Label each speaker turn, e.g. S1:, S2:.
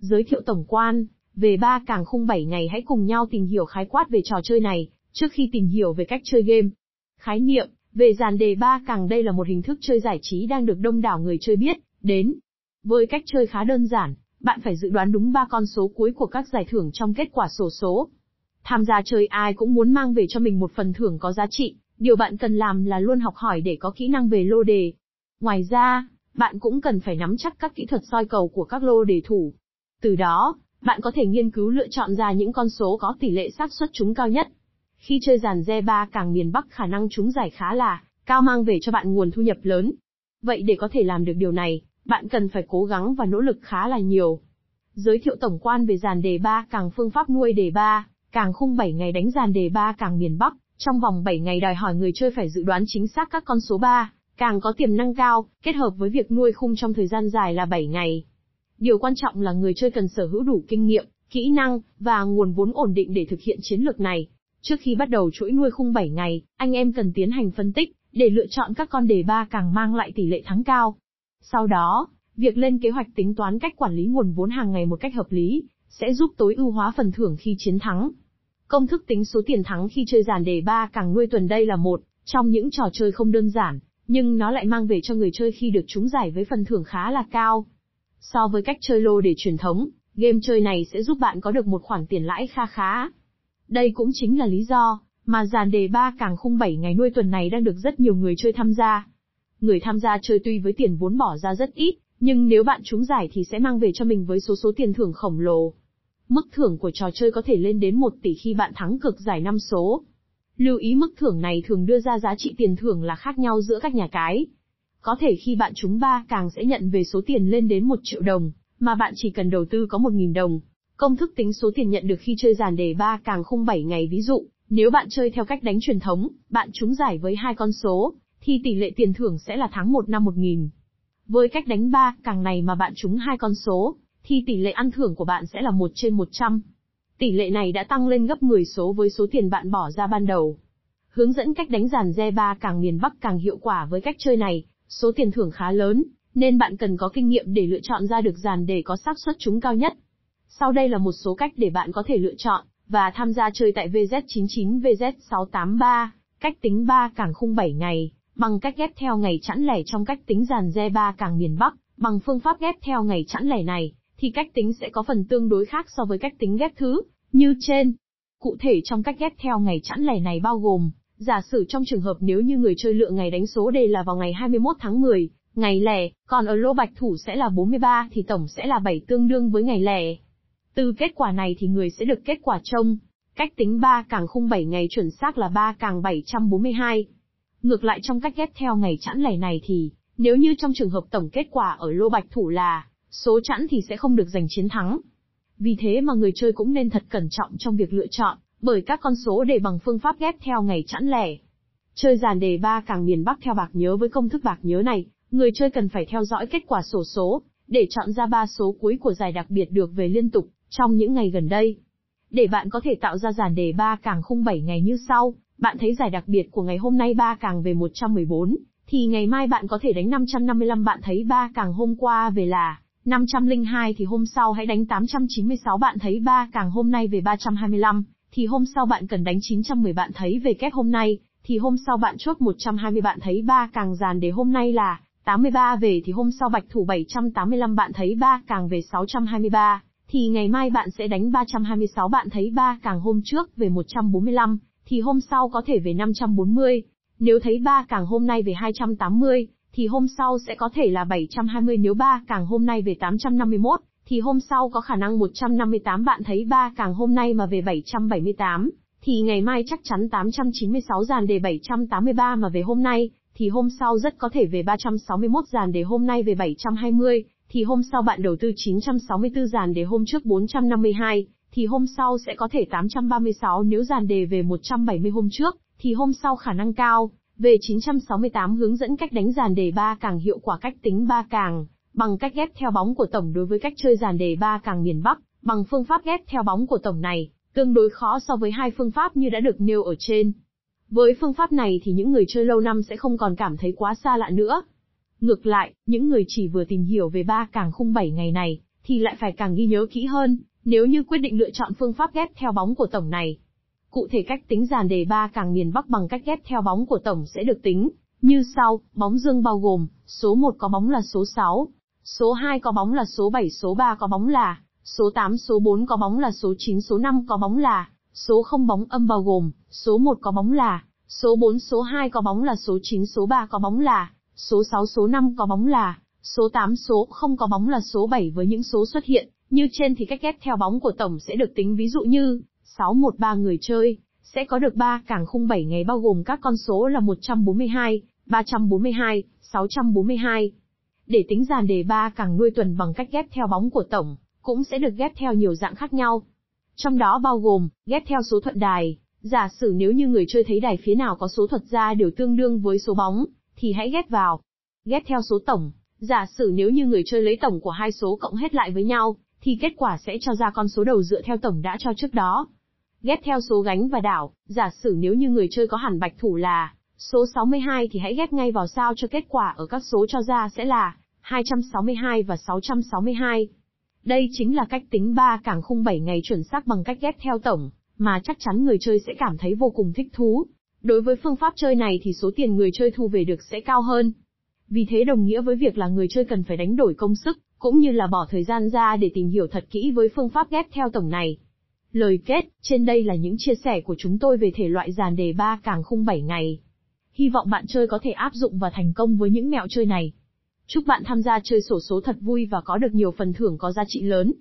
S1: Giới thiệu tổng quan, về ba càng khung 7 ngày hãy cùng nhau tìm hiểu khái quát về trò chơi này, trước khi tìm hiểu về cách chơi game. Khái niệm, về dàn đề ba càng đây là một hình thức chơi giải trí đang được đông đảo người chơi biết, đến. Với cách chơi khá đơn giản, bạn phải dự đoán đúng ba con số cuối của các giải thưởng trong kết quả sổ số. Tham gia chơi ai cũng muốn mang về cho mình một phần thưởng có giá trị, điều bạn cần làm là luôn học hỏi để có kỹ năng về lô đề. Ngoài ra, bạn cũng cần phải nắm chắc các kỹ thuật soi cầu của các lô đề thủ. Từ đó, bạn có thể nghiên cứu lựa chọn ra những con số có tỷ lệ xác suất trúng cao nhất. Khi chơi dàn re 3 càng miền Bắc khả năng trúng giải khá là cao mang về cho bạn nguồn thu nhập lớn. Vậy để có thể làm được điều này, bạn cần phải cố gắng và nỗ lực khá là nhiều. Giới thiệu tổng quan về dàn đề 3 càng phương pháp nuôi đề 3, càng khung 7 ngày đánh dàn đề 3 càng miền Bắc, trong vòng 7 ngày đòi hỏi người chơi phải dự đoán chính xác các con số 3, càng có tiềm năng cao, kết hợp với việc nuôi khung trong thời gian dài là 7 ngày. Điều quan trọng là người chơi cần sở hữu đủ kinh nghiệm, kỹ năng, và nguồn vốn ổn định để thực hiện chiến lược này. Trước khi bắt đầu chuỗi nuôi khung 7 ngày, anh em cần tiến hành phân tích, để lựa chọn các con đề ba càng mang lại tỷ lệ thắng cao. Sau đó, việc lên kế hoạch tính toán cách quản lý nguồn vốn hàng ngày một cách hợp lý, sẽ giúp tối ưu hóa phần thưởng khi chiến thắng. Công thức tính số tiền thắng khi chơi dàn đề ba càng nuôi tuần đây là một trong những trò chơi không đơn giản, nhưng nó lại mang về cho người chơi khi được trúng giải với phần thưởng khá là cao. So với cách chơi lô để truyền thống, game chơi này sẽ giúp bạn có được một khoản tiền lãi kha khá. Đây cũng chính là lý do mà dàn đề ba càng khung 7 ngày nuôi tuần này đang được rất nhiều người chơi tham gia. Người tham gia chơi tuy với tiền vốn bỏ ra rất ít, nhưng nếu bạn trúng giải thì sẽ mang về cho mình với số số tiền thưởng khổng lồ. Mức thưởng của trò chơi có thể lên đến 1 tỷ khi bạn thắng cực giải 5 số. Lưu ý mức thưởng này thường đưa ra giá trị tiền thưởng là khác nhau giữa các nhà cái. Có thể khi bạn trúng ba càng sẽ nhận về số tiền lên đến 1 triệu đồng, mà bạn chỉ cần đầu tư có 1.000 đồng. Công thức tính số tiền nhận được khi chơi dàn đề ba càng không 7 ngày ví dụ, nếu bạn chơi theo cách đánh truyền thống, bạn trúng giải với hai con số, thì tỷ lệ tiền thưởng sẽ là tháng 1 năm 1000. Với cách đánh ba càng này mà bạn trúng hai con số, thì tỷ lệ ăn thưởng của bạn sẽ là 1 trên 100. Tỷ lệ này đã tăng lên gấp 10 số với số tiền bạn bỏ ra ban đầu. Hướng dẫn cách đánh giàn re ba càng miền Bắc càng hiệu quả với cách chơi này, số tiền thưởng khá lớn, nên bạn cần có kinh nghiệm để lựa chọn ra được dàn để có xác suất trúng cao nhất. Sau đây là một số cách để bạn có thể lựa chọn và tham gia chơi tại VZ99 VZ683, cách tính 3 càng khung 7 ngày, bằng cách ghép theo ngày chẵn lẻ trong cách tính dàn re 3 càng miền Bắc, bằng phương pháp ghép theo ngày chẵn lẻ này, thì cách tính sẽ có phần tương đối khác so với cách tính ghép thứ, như trên. Cụ thể trong cách ghép theo ngày chẵn lẻ này bao gồm, giả sử trong trường hợp nếu như người chơi lựa ngày đánh số đề là vào ngày 21 tháng 10, ngày lẻ, còn ở lô bạch thủ sẽ là 43 thì tổng sẽ là 7 tương đương với ngày lẻ. Từ kết quả này thì người sẽ được kết quả trông. Cách tính 3 càng khung 7 ngày chuẩn xác là 3 càng 742. Ngược lại trong cách ghép theo ngày chẵn lẻ này thì, nếu như trong trường hợp tổng kết quả ở lô bạch thủ là số chẵn thì sẽ không được giành chiến thắng. Vì thế mà người chơi cũng nên thật cẩn trọng trong việc lựa chọn, bởi các con số để bằng phương pháp ghép theo ngày chẵn lẻ. Chơi dàn đề ba càng miền Bắc theo bạc nhớ với công thức bạc nhớ này, người chơi cần phải theo dõi kết quả sổ số, để chọn ra ba số cuối của giải đặc biệt được về liên tục, trong những ngày gần đây. Để bạn có thể tạo ra dàn đề ba càng khung 7 ngày như sau, bạn thấy giải đặc biệt của ngày hôm nay ba càng về 114, thì ngày mai bạn có thể đánh 555 bạn thấy ba càng hôm qua về là 502 thì hôm sau hãy đánh 896 bạn thấy ba càng hôm nay về 325, thì hôm sau bạn cần đánh 910 bạn thấy về kép hôm nay, thì hôm sau bạn chốt 120 bạn thấy 3 càng dàn để hôm nay là 83 về thì hôm sau bạch thủ 785 bạn thấy 3 càng về 623, thì ngày mai bạn sẽ đánh 326 bạn thấy 3 càng hôm trước về 145, thì hôm sau có thể về 540. Nếu thấy 3 càng hôm nay về 280, thì hôm sau sẽ có thể là 720 nếu 3 càng hôm nay về 851, thì hôm sau có khả năng 158 bạn thấy 3 càng hôm nay mà về 778, thì ngày mai chắc chắn 896 dàn đề 783 mà về hôm nay, thì hôm sau rất có thể về 361 dàn đề hôm nay về 720, thì hôm sau bạn đầu tư 964 dàn đề hôm trước 452, thì hôm sau sẽ có thể 836 nếu dàn đề về 170 hôm trước, thì hôm sau khả năng cao, về 968 hướng dẫn cách đánh dàn đề 3 càng hiệu quả cách tính 3 càng, bằng cách ghép theo bóng của tổng đối với cách chơi dàn đề ba càng miền Bắc, bằng phương pháp ghép theo bóng của tổng này, tương đối khó so với hai phương pháp như đã được nêu ở trên. Với phương pháp này thì những người chơi lâu năm sẽ không còn cảm thấy quá xa lạ nữa. Ngược lại, những người chỉ vừa tìm hiểu về ba càng khung bảy ngày này, thì lại phải càng ghi nhớ kỹ hơn, nếu như quyết định lựa chọn phương pháp ghép theo bóng của tổng này. Cụ thể cách tính dàn đề ba càng miền Bắc bằng cách ghép theo bóng của tổng sẽ được tính, như sau, bóng dương bao gồm, số 1 có bóng là số 6, số 2 có bóng là số 7, số 3 có bóng là, số 8, số 4 có bóng là số 9, số 5 có bóng là, số không bóng âm bao gồm, số 1 có bóng là, số 4, số 2 có bóng là số 9, số 3 có bóng là, số 6, số 5 có bóng là, số 8, số không có bóng là số 7 với những số xuất hiện, như trên thì cách ghép theo bóng của tổng sẽ được tính ví dụ như, 613 người chơi, sẽ có được 3 cảng khung 7 ngày bao gồm các con số là 142, 342, 642. Để tính dàn đề ba càng nuôi tuần bằng cách ghép theo bóng của tổng, cũng sẽ được ghép theo nhiều dạng khác nhau. Trong đó bao gồm, ghép theo số thuận đài, giả sử nếu như người chơi thấy đài phía nào có số thuật ra đều tương đương với số bóng, thì hãy ghép vào. Ghép theo số tổng, giả sử nếu như người chơi lấy tổng của hai số cộng hết lại với nhau, thì kết quả sẽ cho ra con số đầu dựa theo tổng đã cho trước đó. Ghép theo số gánh và đảo, giả sử nếu như người chơi có hẳn bạch thủ là số 62 thì hãy ghép ngay vào sao cho kết quả ở các số cho ra sẽ là 262 và 662. Đây chính là cách tính 3 càng khung 7 ngày chuẩn xác bằng cách ghép theo tổng, mà chắc chắn người chơi sẽ cảm thấy vô cùng thích thú. Đối với phương pháp chơi này thì số tiền người chơi thu về được sẽ cao hơn. Vì thế đồng nghĩa với việc là người chơi cần phải đánh đổi công sức, cũng như là bỏ thời gian ra để tìm hiểu thật kỹ với phương pháp ghép theo tổng này. Lời kết, trên đây là những chia sẻ của chúng tôi về thể loại dàn đề 3 càng khung 7 ngày. Hy vọng bạn chơi có thể áp dụng và thành công với những mẹo chơi này. Chúc bạn tham gia chơi sổ số thật vui và có được nhiều phần thưởng có giá trị lớn.